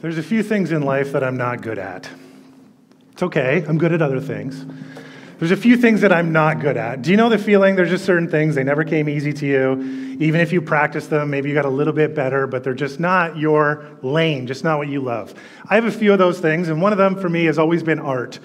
there's a few things in life that I'm not good at. It's okay, I'm good at other things. There's a few things that I'm not good at. Do you know the feeling? There's just certain things, they never came easy to you. Even if you practice them, maybe you got a little bit better, but they're just not your lane, just not what you love. I have a few of those things, and one of them for me has always been art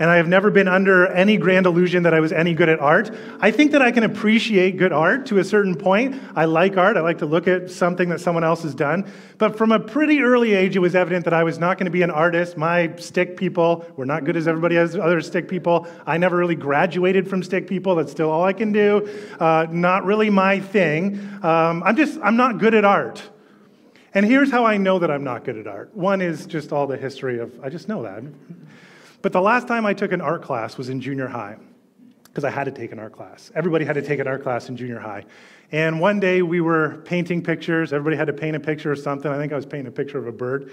and I have never been under any grand illusion that I was any good at art. I think that I can appreciate good art to a certain point. I like art. I like to look at something that someone else has done. But from a pretty early age, it was evident that I was not going to be an artist. My stick people were not good as everybody has other stick people. I never really graduated from stick people. That's still all I can do. Uh, not really my thing. Um, I'm just, I'm not good at art. And here's how I know that I'm not good at art. One is just all the history of, I just know that. But the last time I took an art class was in junior high, because I had to take an art class. Everybody had to take an art class in junior high. And one day we were painting pictures. Everybody had to paint a picture of something. I think I was painting a picture of a bird.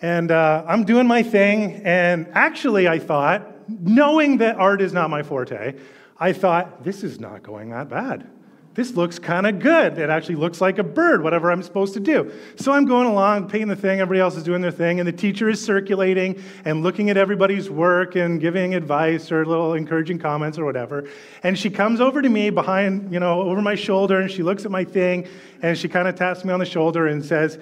And uh, I'm doing my thing. And actually, I thought, knowing that art is not my forte, I thought, this is not going that bad this looks kind of good. It actually looks like a bird, whatever I'm supposed to do. So I'm going along, painting the thing, everybody else is doing their thing, and the teacher is circulating and looking at everybody's work and giving advice or little encouraging comments or whatever. And she comes over to me behind, you know, over my shoulder, and she looks at my thing, and she kind of taps me on the shoulder and says,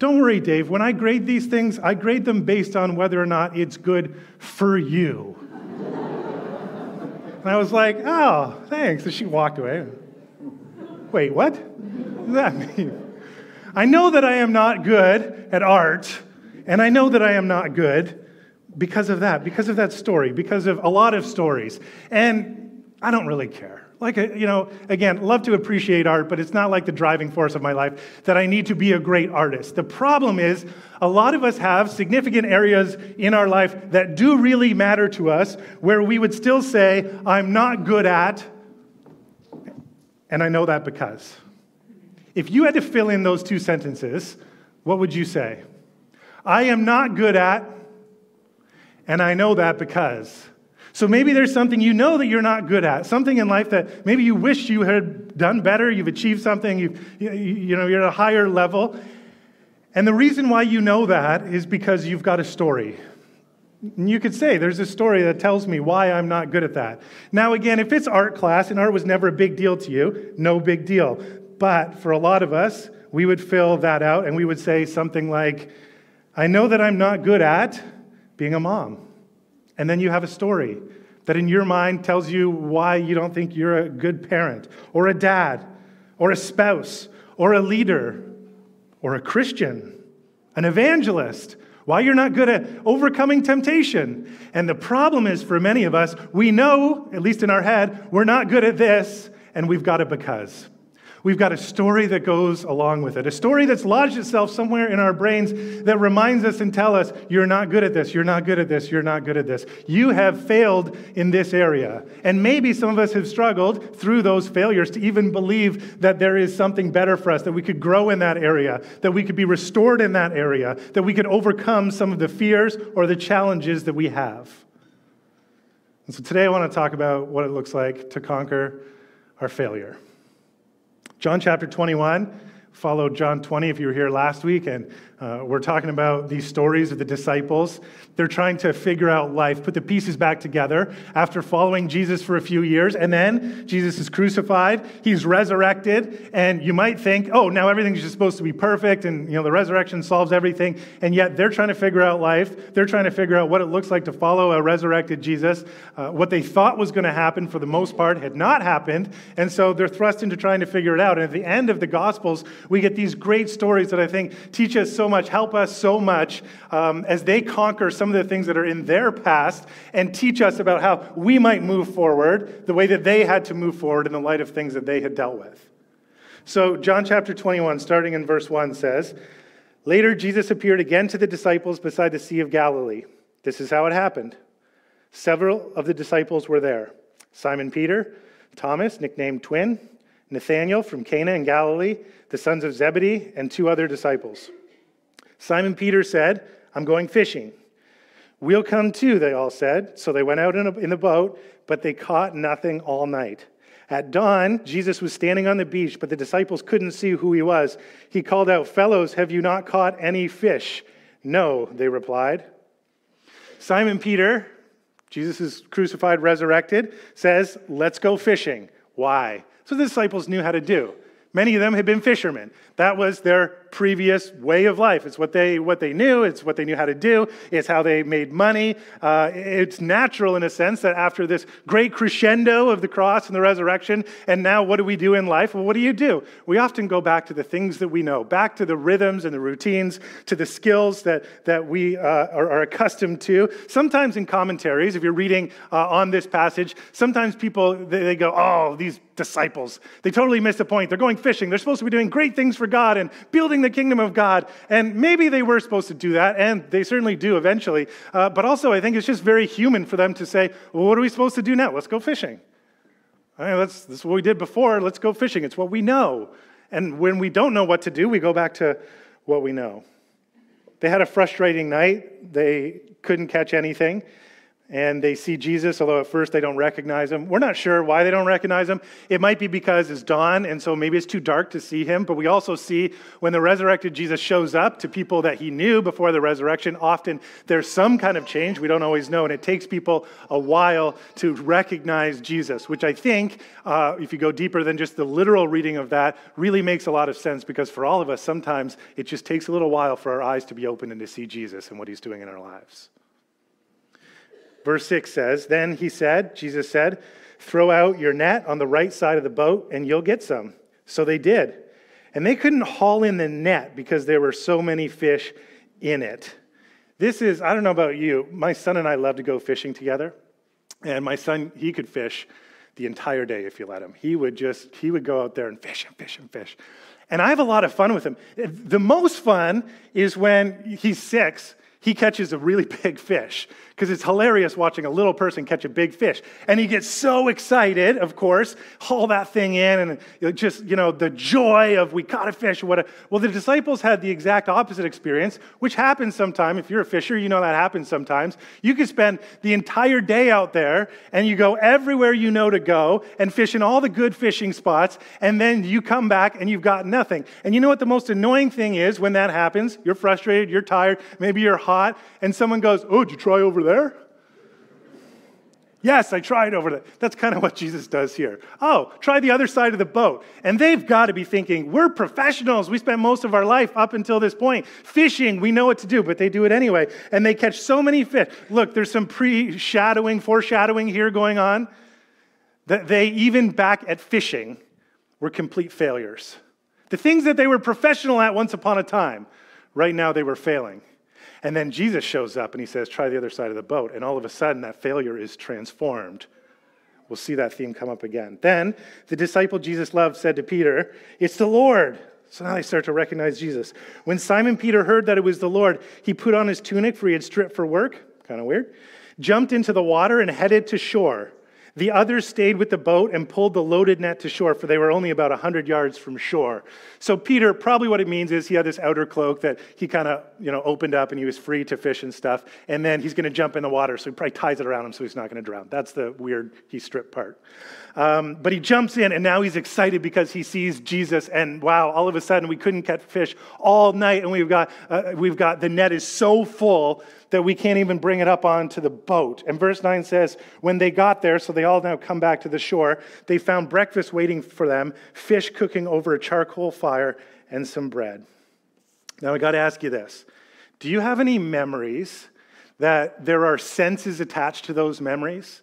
Don't worry, Dave, when I grade these things, I grade them based on whether or not it's good for you. and I was like, Oh, thanks. And she walked away. Wait, what? What does that mean? I know that I am not good at art, and I know that I am not good because of that, because of that story, because of a lot of stories. And I don't really care. Like, uh, you know, again, love to appreciate art, but it's not like the driving force of my life that I need to be a great artist. The problem is, a lot of us have significant areas in our life that do really matter to us where we would still say, I'm not good at, and I know that because. If you had to fill in those two sentences, what would you say? I am not good at, and I know that because. So maybe there's something you know that you're not good at, something in life that maybe you wish you had done better, you've achieved something, you, you know, you're at a higher level. And the reason why you know that is because you've got a story. You could say, there's a story that tells me why I'm not good at that. Now, again, if it's art class and art was never a big deal to you, no big deal. But for a lot of us, we would fill that out and we would say something like, I know that I'm not good at being a mom. And then you have a story that in your mind tells you why you don't think you're a good parent, or a dad, or a spouse, or a leader, or a Christian, an evangelist, why you're not good at overcoming temptation. And the problem is for many of us, we know, at least in our head, we're not good at this, and we've got it because. We've got a story that goes along with it, a story that's lodged itself somewhere in our brains that reminds us and tell us, you're not good at this, you're not good at this, you're not good at this. You have failed in this area. And maybe some of us have struggled through those failures to even believe that there is something better for us, that we could grow in that area, that we could be restored in that area, that we could overcome some of the fears or the challenges that we have. And so today I want to talk about what it looks like to conquer our failure. John chapter 21 Follow John 20 if you were here last week, and uh, we're talking about these stories of the disciples. They're trying to figure out life, put the pieces back together after following Jesus for a few years. And then Jesus is crucified, he's resurrected, and you might think, oh, now everything's just supposed to be perfect, and you know the resurrection solves everything. And yet they're trying to figure out life. They're trying to figure out what it looks like to follow a resurrected Jesus. Uh, what they thought was going to happen, for the most part, had not happened. And so they're thrust into trying to figure it out. And at the end of the Gospels, we get these great stories that I think teach us so much, help us so much um, as they conquer some of the things that are in their past and teach us about how we might move forward the way that they had to move forward in the light of things that they had dealt with. So, John chapter 21, starting in verse 1, says Later, Jesus appeared again to the disciples beside the Sea of Galilee. This is how it happened. Several of the disciples were there Simon Peter, Thomas, nicknamed Twin, Nathanael from Cana in Galilee, the sons of Zebedee, and two other disciples. Simon Peter said, I'm going fishing. We'll come too, they all said. So they went out in, a, in the boat, but they caught nothing all night. At dawn, Jesus was standing on the beach, but the disciples couldn't see who he was. He called out, Fellows, have you not caught any fish? No, they replied. Simon Peter, Jesus is crucified, resurrected, says, Let's go fishing. Why? So the disciples knew how to do. Many of them had been fishermen. That was their previous way of life. It's what they, what they knew, it's what they knew how to do, it's how they made money. Uh, it's natural, in a sense, that after this great crescendo of the cross and the resurrection, and now what do we do in life? Well, what do you do? We often go back to the things that we know, back to the rhythms and the routines, to the skills that, that we uh, are, are, accustomed to. Sometimes in commentaries, if you're reading uh, on this passage, sometimes people they, they go, oh, these disciples, they totally missed the point. They're going fishing. They're supposed to be doing great things for God and building the kingdom of God. And maybe they were supposed to do that, and they certainly do eventually. Uh, but also, I think it's just very human for them to say, well, what are we supposed to do now? Let's go fishing. That's, this is what we did before. Let's go fishing. It's what we know. And when we don't know what to do, we go back to what we know. They had a frustrating night. They couldn't catch anything and they see Jesus, although at first they don't recognize him. We're not sure why they don't recognize him. It might be because it's dawn, and so maybe it's too dark to see him. But we also see when the resurrected Jesus shows up to people that he knew before the resurrection, often there's some kind of change. We don't always know, and it takes people a while to recognize Jesus, which I think, uh, if you go deeper than just the literal reading of that, really makes a lot of sense because for all of us, sometimes it just takes a little while for our eyes to be open and to see Jesus and what he's doing in our lives. Verse 6 says, Then he said, Jesus said, Throw out your net on the right side of the boat and you'll get some. So they did. And they couldn't haul in the net because there were so many fish in it. This is, I don't know about you, my son and I love to go fishing together. And my son, he could fish the entire day if you let him. He would just, he would go out there and fish and fish and fish. And I have a lot of fun with him. The most fun is when he's six he catches a really big fish because it's hilarious watching a little person catch a big fish. And he gets so excited, of course, haul that thing in and just, you know, the joy of we caught a fish. What a, well, the disciples had the exact opposite experience, which happens sometimes. If you're a fisher, you know that happens sometimes. You can spend the entire day out there and you go everywhere you know to go and fish in all the good fishing spots. And then you come back and you've got nothing. And you know what the most annoying thing is when that happens? You're frustrated, you're tired, maybe you're hot, and someone goes, Oh, did you try over there? Yes, I tried over there. That's kind of what Jesus does here. Oh, try the other side of the boat. And they've got to be thinking, we're professionals. We spent most of our life up until this point fishing. We know what to do, but they do it anyway. And they catch so many fish. Look, there's some pre shadowing, foreshadowing here going on. That they, even back at fishing, were complete failures. The things that they were professional at once upon a time, right now they were failing. And then Jesus shows up and he says, Try the other side of the boat. And all of a sudden, that failure is transformed. We'll see that theme come up again. Then the disciple Jesus loved said to Peter, It's the Lord. So now they start to recognize Jesus. When Simon Peter heard that it was the Lord, he put on his tunic, for he had stripped for work, kind of weird, jumped into the water, and headed to shore. The others stayed with the boat and pulled the loaded net to shore, for they were only about 100 yards from shore. So, Peter, probably what it means is he had this outer cloak that he kind of you know, opened up and he was free to fish and stuff. And then he's going to jump in the water, so he probably ties it around him so he's not going to drown. That's the weird he stripped part. Um, but he jumps in, and now he's excited because he sees Jesus. And wow, all of a sudden we couldn't catch fish all night, and we've got, uh, we've got the net is so full that we can't even bring it up onto the boat. And verse 9 says, When they got there, so they all now come back to the shore, they found breakfast waiting for them, fish cooking over a charcoal fire, and some bread. Now I got to ask you this Do you have any memories that there are senses attached to those memories?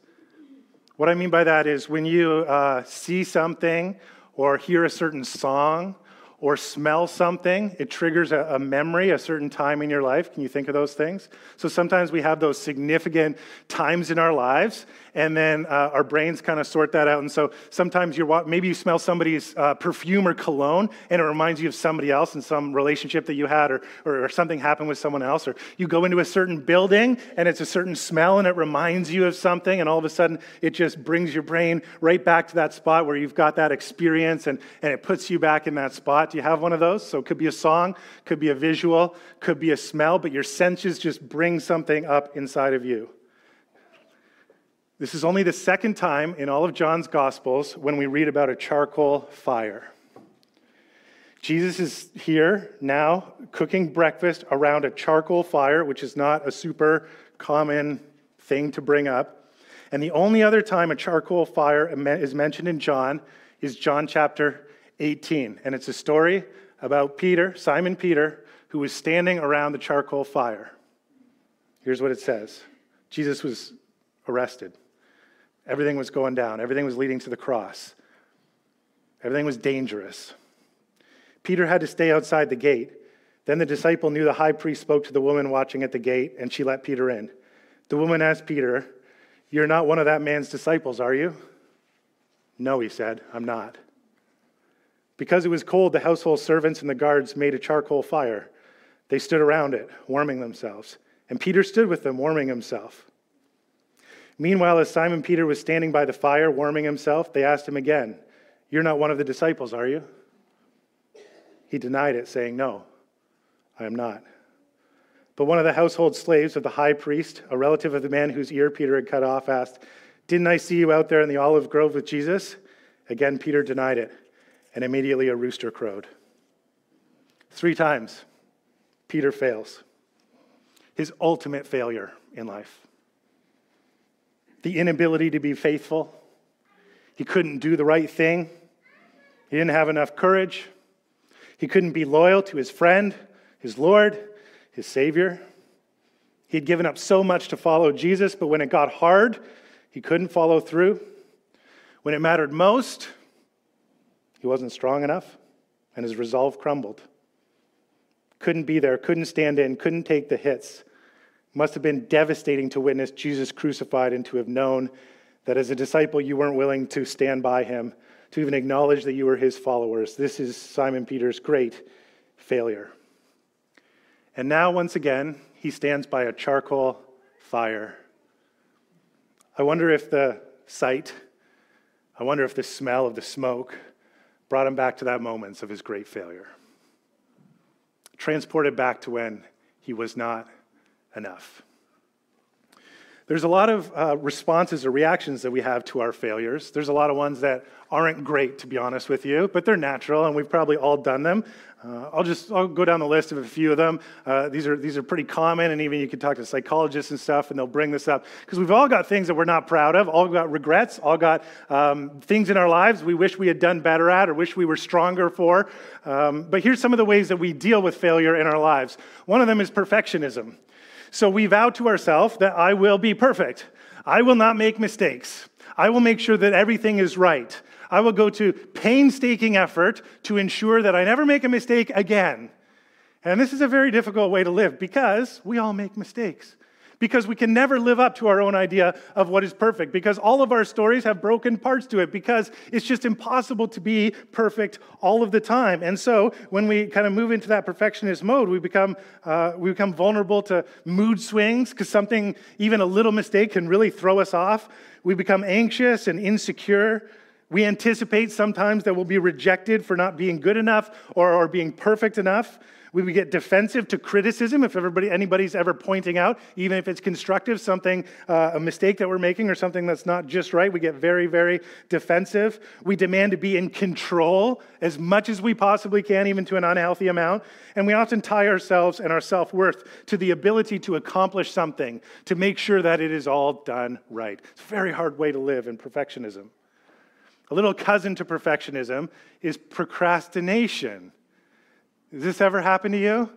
What I mean by that is when you uh, see something or hear a certain song or smell something, it triggers a, a, memory, a certain time in your life. Can you think of those things? So sometimes we have those significant times in our lives, and then uh, our brains kind of sort that out. And so sometimes you're maybe you smell somebody's uh, perfume or cologne, and it reminds you of somebody else and some relationship that you had, or, or, or something happened with someone else. Or you go into a certain building, and it's a certain smell, and it reminds you of something, and all of a sudden it just brings your brain right back to that spot where you've got that experience, and, and it puts you back in that spot. Do you have one of those? So it could be a song, could be a visual, could be a smell, but your senses just bring something up inside of you. This is only the second time in all of John's Gospels when we read about a charcoal fire. Jesus is here now cooking breakfast around a charcoal fire, which is not a super common thing to bring up. And the only other time a charcoal fire is mentioned in John is John chapter 18. And it's a story about Peter, Simon Peter, who was standing around the charcoal fire. Here's what it says Jesus was arrested. Everything was going down, everything was leading to the cross, everything was dangerous. Peter had to stay outside the gate. Then the disciple knew the high priest spoke to the woman watching at the gate, and she let Peter in. The woman asked Peter, You're not one of that man's disciples, are you? No, he said, I'm not. Because it was cold, the household servants and the guards made a charcoal fire. They stood around it, warming themselves. And Peter stood with them, warming himself. Meanwhile, as Simon Peter was standing by the fire, warming himself, they asked him again, You're not one of the disciples, are you? He denied it, saying, No, I am not. But one of the household slaves of the high priest, a relative of the man whose ear Peter had cut off, asked, Didn't I see you out there in the olive grove with Jesus? Again, Peter denied it, and immediately a rooster crowed. Three times, Peter fails. His ultimate failure in life. The inability to be faithful. He couldn't do the right thing. He didn't have enough courage. He couldn't be loyal to his friend, his Lord, his Savior. He'd given up so much to follow Jesus, but when it got hard, he couldn't follow through. When it mattered most, he wasn't strong enough, and his resolve crumbled. Couldn't be there, couldn't stand in, couldn't take the hits. Must have been devastating to witness Jesus crucified and to have known that as a disciple you weren't willing to stand by him to even acknowledge that you were his followers. This is Simon Peter's great failure. And now, once again, he stands by a charcoal fire. I wonder if the sight, I wonder if the smell of the smoke brought him back to that moment of his great failure. Transported back to when he was not enough. There's a lot of uh, responses or reactions that we have to our failures. There's a lot of ones that aren't great, to be honest with you, but they're natural, and we've probably all done them. Uh, I'll just I'll go down the list of a few of them. Uh, these are these are pretty common, and even you can talk to psychologists and stuff, and they'll bring this up because we've all got things that we're not proud of, all got regrets, all got um, things in our lives we wish we had done better at or wish we were stronger for. Um, but here's some of the ways that we deal with failure in our lives. One of them is perfectionism. So we vow to ourselves that I will be perfect. I will not make mistakes. I will make sure that everything is right. I will go to painstaking effort to ensure that I never make a mistake again. And this is a very difficult way to live because we all make mistakes because we can never live up to our own idea of what is perfect, because all of our stories have broken parts to it, because it's just impossible to be perfect all of the time. And so when we kind of move into that perfectionist mode, we become, uh, we become vulnerable to mood swings, because something, even a little mistake, can really throw us off. We become anxious and insecure. We anticipate sometimes that we'll be rejected for not being good enough or, or being perfect enough. We would get defensive to criticism if everybody, anybody's ever pointing out, even if it's constructive, something, uh, a mistake that we're making or something that's not just right. We get very, very defensive. We demand to be in control as much as we possibly can, even to an unhealthy amount. And we often tie ourselves and our self worth to the ability to accomplish something, to make sure that it is all done right. It's a very hard way to live in perfectionism. A little cousin to perfectionism is procrastination. Has this ever happened to you?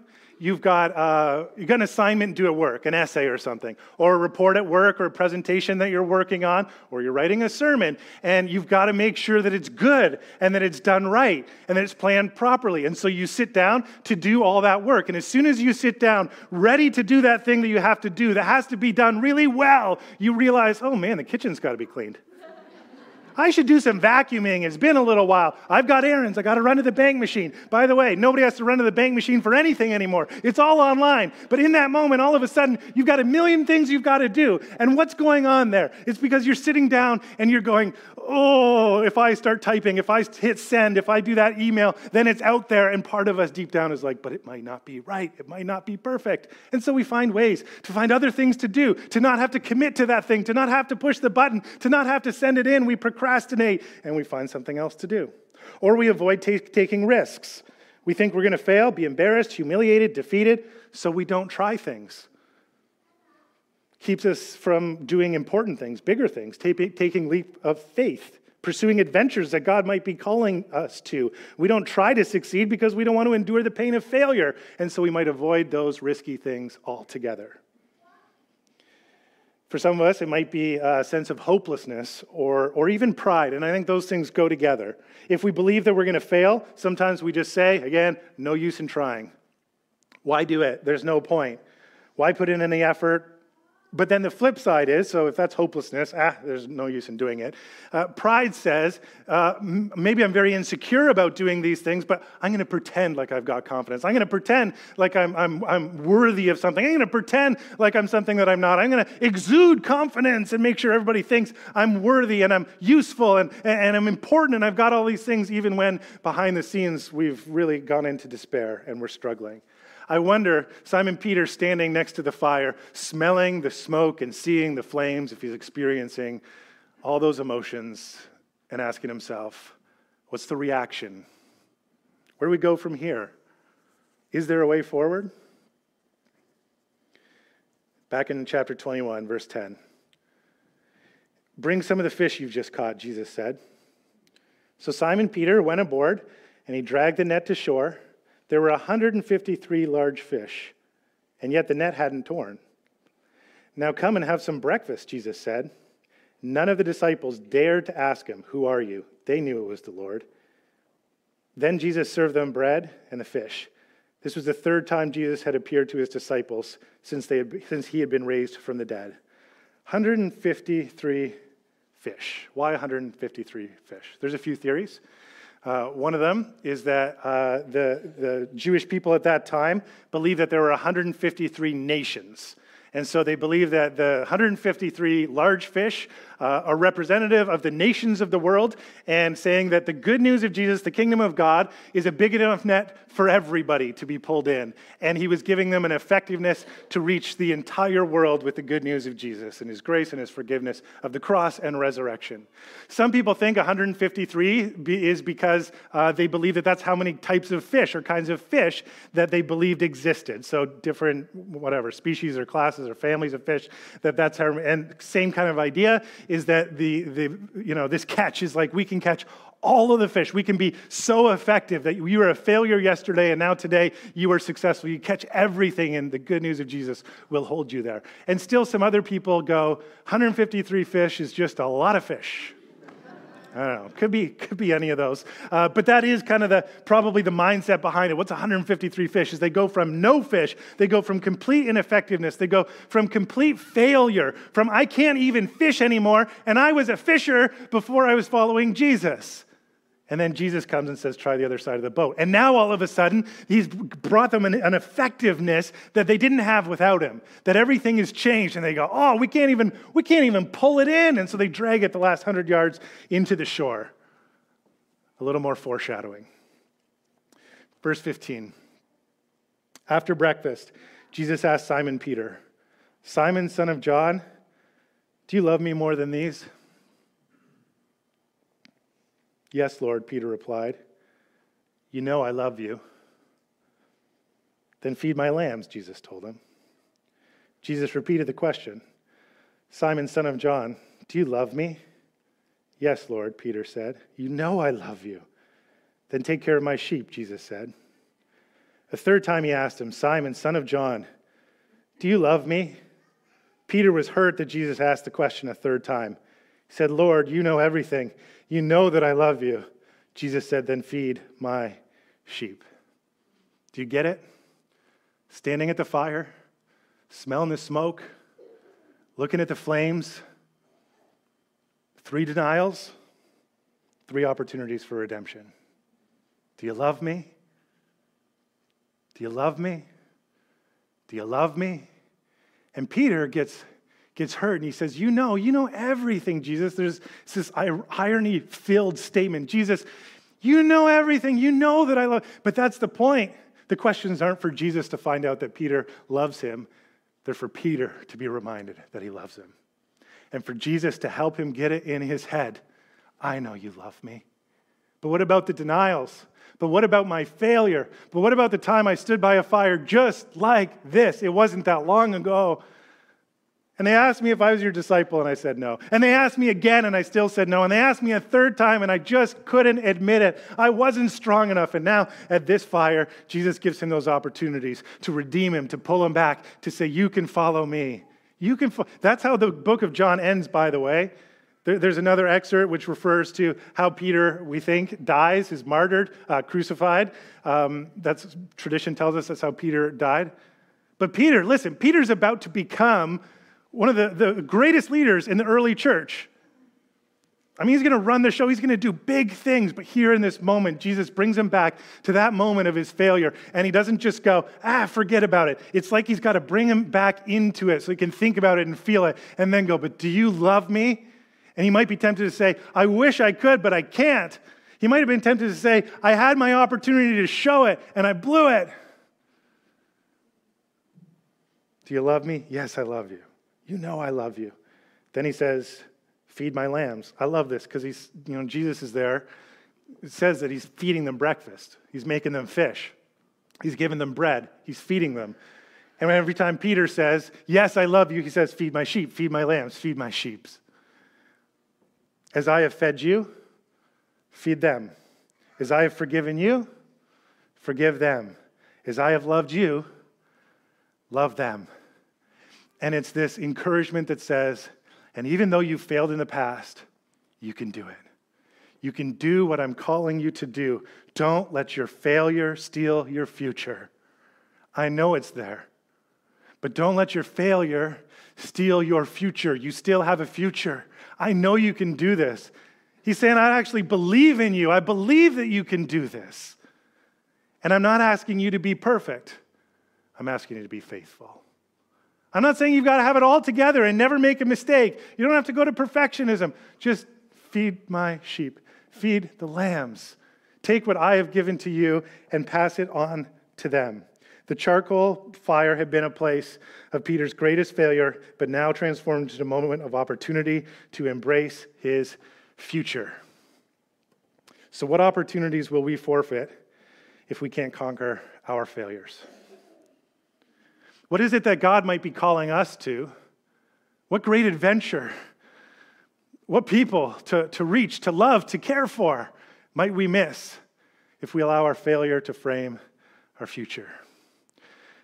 You've got, uh, you've got an assignment due at work, an essay or something, or a report at work, or a presentation that you're working on, or you're writing a sermon, and you've got to make sure that it's good and that it's done right and that it's planned properly. And so you sit down to do all that work. And as soon as you sit down, ready to do that thing that you have to do that has to be done really well, you realize, oh man, the kitchen's got to be cleaned. I should do some vacuuming. It's been a little while. I've got errands. I got to run to the bank machine. By the way, nobody has to run to the bank machine for anything anymore. It's all online. But in that moment, all of a sudden, you've got a million things you've got to do. And what's going on there? It's because you're sitting down and you're going, oh, if I start typing, if I hit send, if I do that email, then it's out there. And part of us deep down is like, but it might not be right. It might not be perfect. And so we find ways to find other things to do, to not have to commit to that thing, to not have to push the button, to not have to send it in. We procrastinate and we find something else to do. Or we avoid t- taking risks. We think we're going to fail, be embarrassed, humiliated, defeated, so we don't try things. Keeps us from doing important things, bigger things, taking leap of faith, pursuing adventures that God might be calling us to. We don't try to succeed because we don't want to endure the pain of failure, and so we might avoid those risky things altogether. For some of us, it might be a sense of hopelessness or, or even pride, and I think those things go together. If we believe that we're going to fail, sometimes we just say, again, no use in trying. Why do it? There's no point. Why put in any effort? But then the flip side is so if that's hopelessness, ah, there's no use in doing it. Uh, pride says, uh, maybe I'm very insecure about doing these things, but I'm going to pretend like I've got confidence. I'm going to pretend like I'm, I'm, I'm worthy of something. I'm going to pretend like I'm something that I'm not. I'm going to exude confidence and make sure everybody thinks I'm worthy and I'm useful and, and I'm important and I've got all these things, even when behind the scenes we've really gone into despair and we're struggling. I wonder, Simon Peter standing next to the fire, smelling the smoke and seeing the flames, if he's experiencing all those emotions and asking himself, what's the reaction? Where do we go from here? Is there a way forward? Back in chapter 21, verse 10. Bring some of the fish you've just caught, Jesus said. So Simon Peter went aboard and he dragged the net to shore. There were 153 large fish, and yet the net hadn't torn. Now come and have some breakfast, Jesus said. None of the disciples dared to ask him, Who are you? They knew it was the Lord. Then Jesus served them bread and the fish. This was the third time Jesus had appeared to his disciples since, they had, since he had been raised from the dead. 153 fish. Why 153 fish? There's a few theories. Uh, one of them is that uh, the, the Jewish people at that time believed that there were 153 nations. And so they believe that the 153 large fish uh, are representative of the nations of the world and saying that the good news of Jesus, the kingdom of God, is a big enough net for everybody to be pulled in. And he was giving them an effectiveness to reach the entire world with the good news of Jesus and his grace and his forgiveness of the cross and resurrection. Some people think 153 is because uh, they believe that that's how many types of fish or kinds of fish that they believed existed. So different, whatever, species or classes or families of fish, that that's how, and same kind of idea is that the, the, you know, this catch is like we can catch all of the fish. We can be so effective that you were a failure yesterday and now today you are successful. You catch everything, and the good news of Jesus will hold you there. And still, some other people go, 153 fish is just a lot of fish. I don't know. Could be, could be any of those. Uh, but that is kind of the probably the mindset behind it. What's 153 fish? Is they go from no fish, they go from complete ineffectiveness, they go from complete failure, from I can't even fish anymore, and I was a fisher before I was following Jesus. And then Jesus comes and says, try the other side of the boat. And now all of a sudden, he's brought them an, effectiveness that they didn't have without him. That everything has changed. And they go, oh, we can't even, we can't even pull it in. And so they drag it the last hundred yards into the shore. A little more foreshadowing. Verse 15. After breakfast, Jesus asked Simon Peter, Simon, son of John, do you love me more than these? Yes, Lord, Peter replied. You know I love you. Then feed my lambs, Jesus told him. Jesus repeated the question Simon, son of John, do you love me? Yes, Lord, Peter said. You know I love you. Then take care of my sheep, Jesus said. A third time he asked him, Simon, son of John, do you love me? Peter was hurt that Jesus asked the question a third time. Said, Lord, you know everything. You know that I love you. Jesus said, Then feed my sheep. Do you get it? Standing at the fire, smelling the smoke, looking at the flames, three denials, three opportunities for redemption. Do you love me? Do you love me? Do you love me? And Peter gets gets hurt and he says, You know, you know everything, Jesus. There's this irony filled statement. Jesus, you know everything. You know that I love. But that's the point. The questions aren't for Jesus to find out that Peter loves him, they're for Peter to be reminded that he loves him. And for Jesus to help him get it in his head I know you love me. But what about the denials? But what about my failure? But what about the time I stood by a fire just like this? It wasn't that long ago. And they asked me if I was your disciple, and I said no. And they asked me again, and I still said no. And they asked me a third time, and I just couldn't admit it. I wasn't strong enough. And now, at this fire, Jesus gives him those opportunities to redeem him, to pull him back, to say, You can follow me. You can. Fo-. That's how the book of John ends, by the way. There's another excerpt which refers to how Peter, we think, dies, is martyred, uh, crucified. Um, that's tradition tells us that's how Peter died. But Peter, listen, Peter's about to become one of the, the greatest leaders in the early church. I mean, he's going to run the show. He's going to do big things. But here in this moment, Jesus brings him back to that moment of his failure. And he doesn't just go, ah, forget about it. It's like he's got to bring him back into it so he can think about it and feel it and then go, but do you love me? And he might be tempted to say, I wish I could, but I can't. He might have been tempted to say, I had my opportunity to show it and I blew it. Do you love me? Yes, I love you. You know I love you. Then he says, Feed my lambs. I love this because he's, you know, Jesus is there. It says that he's feeding them breakfast, he's making them fish, he's giving them bread, he's feeding them. And every time Peter says, Yes, I love you, he says, Feed my sheep, feed my lambs, feed my sheeps. As I have fed you, feed them. As I have forgiven you, forgive them. As I have loved you, love them. And it's this encouragement that says, and even though you failed in the past, you can do it. You can do what I'm calling you to do. Don't let your failure steal your future. I know it's there. But don't let your failure steal your future. You still have a future. I know you can do this. He's saying, I actually believe in you. I believe that you can do this. And I'm not asking you to be perfect, I'm asking you to be faithful. I'm not saying you've got to have it all together and never make a mistake. You don't have to go to perfectionism. Just feed my sheep, feed the lambs. Take what I have given to you and pass it on to them. The charcoal fire had been a place of Peter's greatest failure, but now transformed into a moment of opportunity to embrace his future. So, what opportunities will we forfeit if we can't conquer our failures? What is it that God might be calling us to? What great adventure? What people to, to reach, to love, to care for might we miss if we allow our failure to frame our future?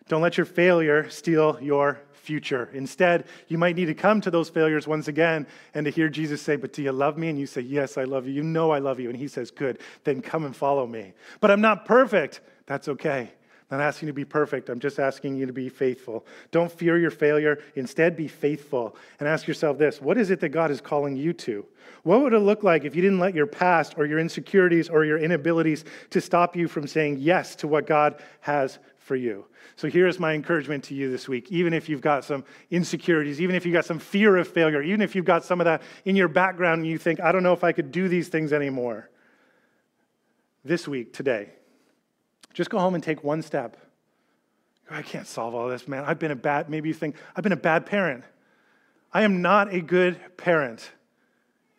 Don't let your failure steal your future. Instead, you might need to come to those failures once again and to hear Jesus say, But do you love me? And you say, Yes, I love you. You know I love you. And he says, Good, then come and follow me. But I'm not perfect. That's okay. I'm not asking you to be perfect. I'm just asking you to be faithful. Don't fear your failure. Instead, be faithful. And ask yourself this what is it that God is calling you to? What would it look like if you didn't let your past or your insecurities or your inabilities to stop you from saying yes to what God has for you? So here's my encouragement to you this week. Even if you've got some insecurities, even if you've got some fear of failure, even if you've got some of that in your background and you think, I don't know if I could do these things anymore. This week, today, just go home and take one step. I can't solve all this, man. I've been a bad, maybe you think, I've been a bad parent. I am not a good parent.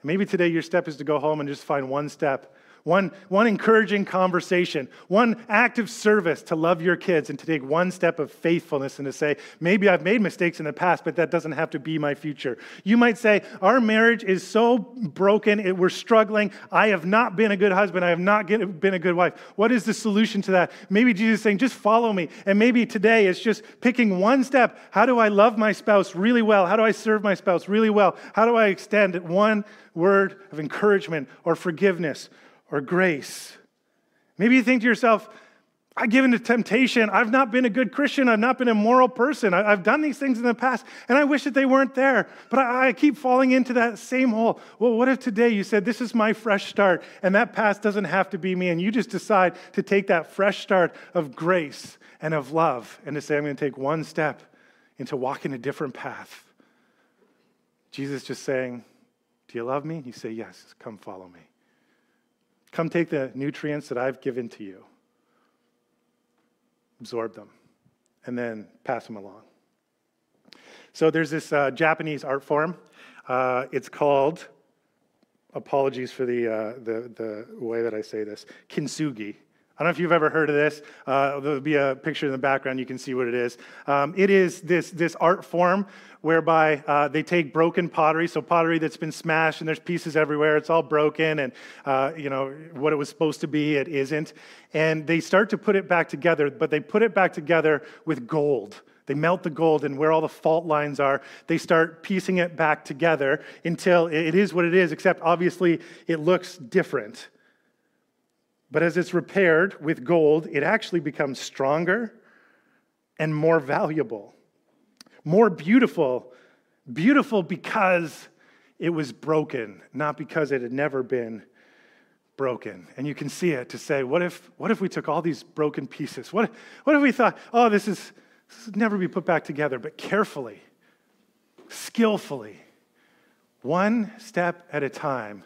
Maybe today your step is to go home and just find one step one, one encouraging conversation, one act of service to love your kids and to take one step of faithfulness and to say, maybe I've made mistakes in the past, but that doesn't have to be my future. You might say, our marriage is so broken, it, we're struggling. I have not been a good husband. I have not get, been a good wife. What is the solution to that? Maybe Jesus is saying, just follow me. And maybe today it's just picking one step. How do I love my spouse really well? How do I serve my spouse really well? How do I extend one word of encouragement or forgiveness or grace. Maybe you think to yourself, I give into temptation. I've not been a good Christian. I've not been a moral person. I, have done these things in the past, and I wish that they weren't there. But I, I, keep falling into that same hole. Well, what if today you said, This is my fresh start, and that past doesn't have to be me, and you just decide to take that fresh start of grace and of love and to say, I'm going to take one step into walking a different path? Jesus just saying, Do you love me? You say, Yes, come follow me. Come take the nutrients that I've given to you, absorb them, and then pass them along. So there's this uh, Japanese art form. Uh, it's called apologies for the, uh, the, the way that I say this. Kintsugi. I don't know if you've ever heard of this. Uh, there'll be a picture in the background. You can see what it is. Um, it is this, this art form whereby uh, they take broken pottery, so pottery that's been smashed and there's pieces everywhere. It's all broken, and uh, you know what it was supposed to be, it isn't. And they start to put it back together, but they put it back together with gold. They melt the gold, and where all the fault lines are, they start piecing it back together until it is what it is, except obviously it looks different. But as it's repaired with gold, it actually becomes stronger and more valuable, more beautiful. Beautiful because it was broken, not because it had never been broken. And you can see it to say, what if, what if we took all these broken pieces? What, what if we thought, oh, this is this would never be put back together, but carefully, skillfully, one step at a time,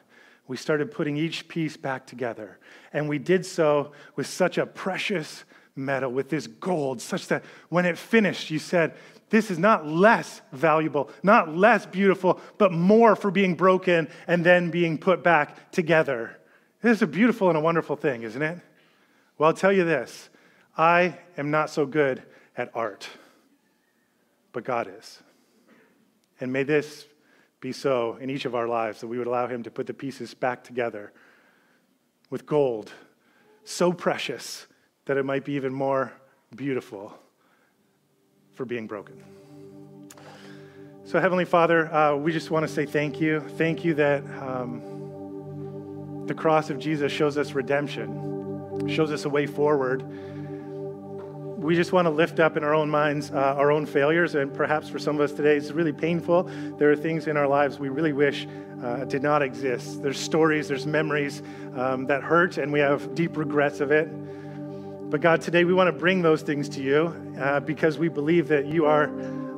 we started putting each piece back together. And we did so with such a precious metal, with this gold, such that when it finished, you said, This is not less valuable, not less beautiful, but more for being broken and then being put back together. This is a beautiful and a wonderful thing, isn't it? Well, I'll tell you this I am not so good at art, but God is. And may this be so in each of our lives that we would allow Him to put the pieces back together with gold so precious that it might be even more beautiful for being broken. So, Heavenly Father, uh, we just want to say thank you. Thank you that um, the cross of Jesus shows us redemption, shows us a way forward we just want to lift up in our own minds uh, our own failures. And perhaps for some of us today, it's really painful. There are things in our lives we really wish uh, did not exist. There's stories, there's memories um, that hurt, and we have deep regrets of it. But God, today we want to bring those things to you uh, because we believe that you are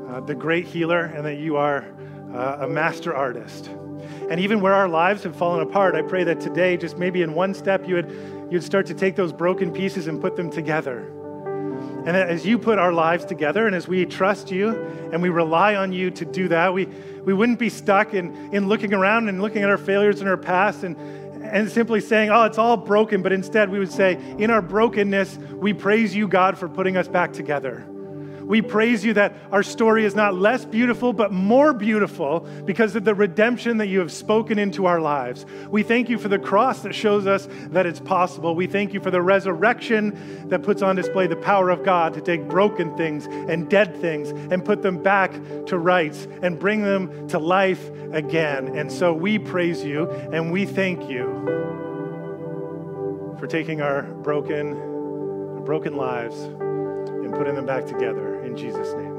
uh, the great healer and that you are uh, a master artist. And even where our lives have fallen apart, I pray that today, just maybe in one step, you would, you'd start to take those broken pieces and put them together and as you put our lives together and as we trust you and we rely on you to do that, we, we wouldn't be stuck in, in looking around and looking at our failures in our past and, and simply saying, oh, it's all broken. But instead, we would say, in our brokenness, we praise you, God, for putting us back together. We praise you that our story is not less beautiful, but more beautiful because of the redemption that you have spoken into our lives. We thank you for the cross that shows us that it's possible. We thank you for the resurrection that puts on display the power of God to take broken things and dead things and put them back to rights and bring them to life again. And so we praise you and we thank you for taking our broken, broken lives and putting them back together in Jesus' name.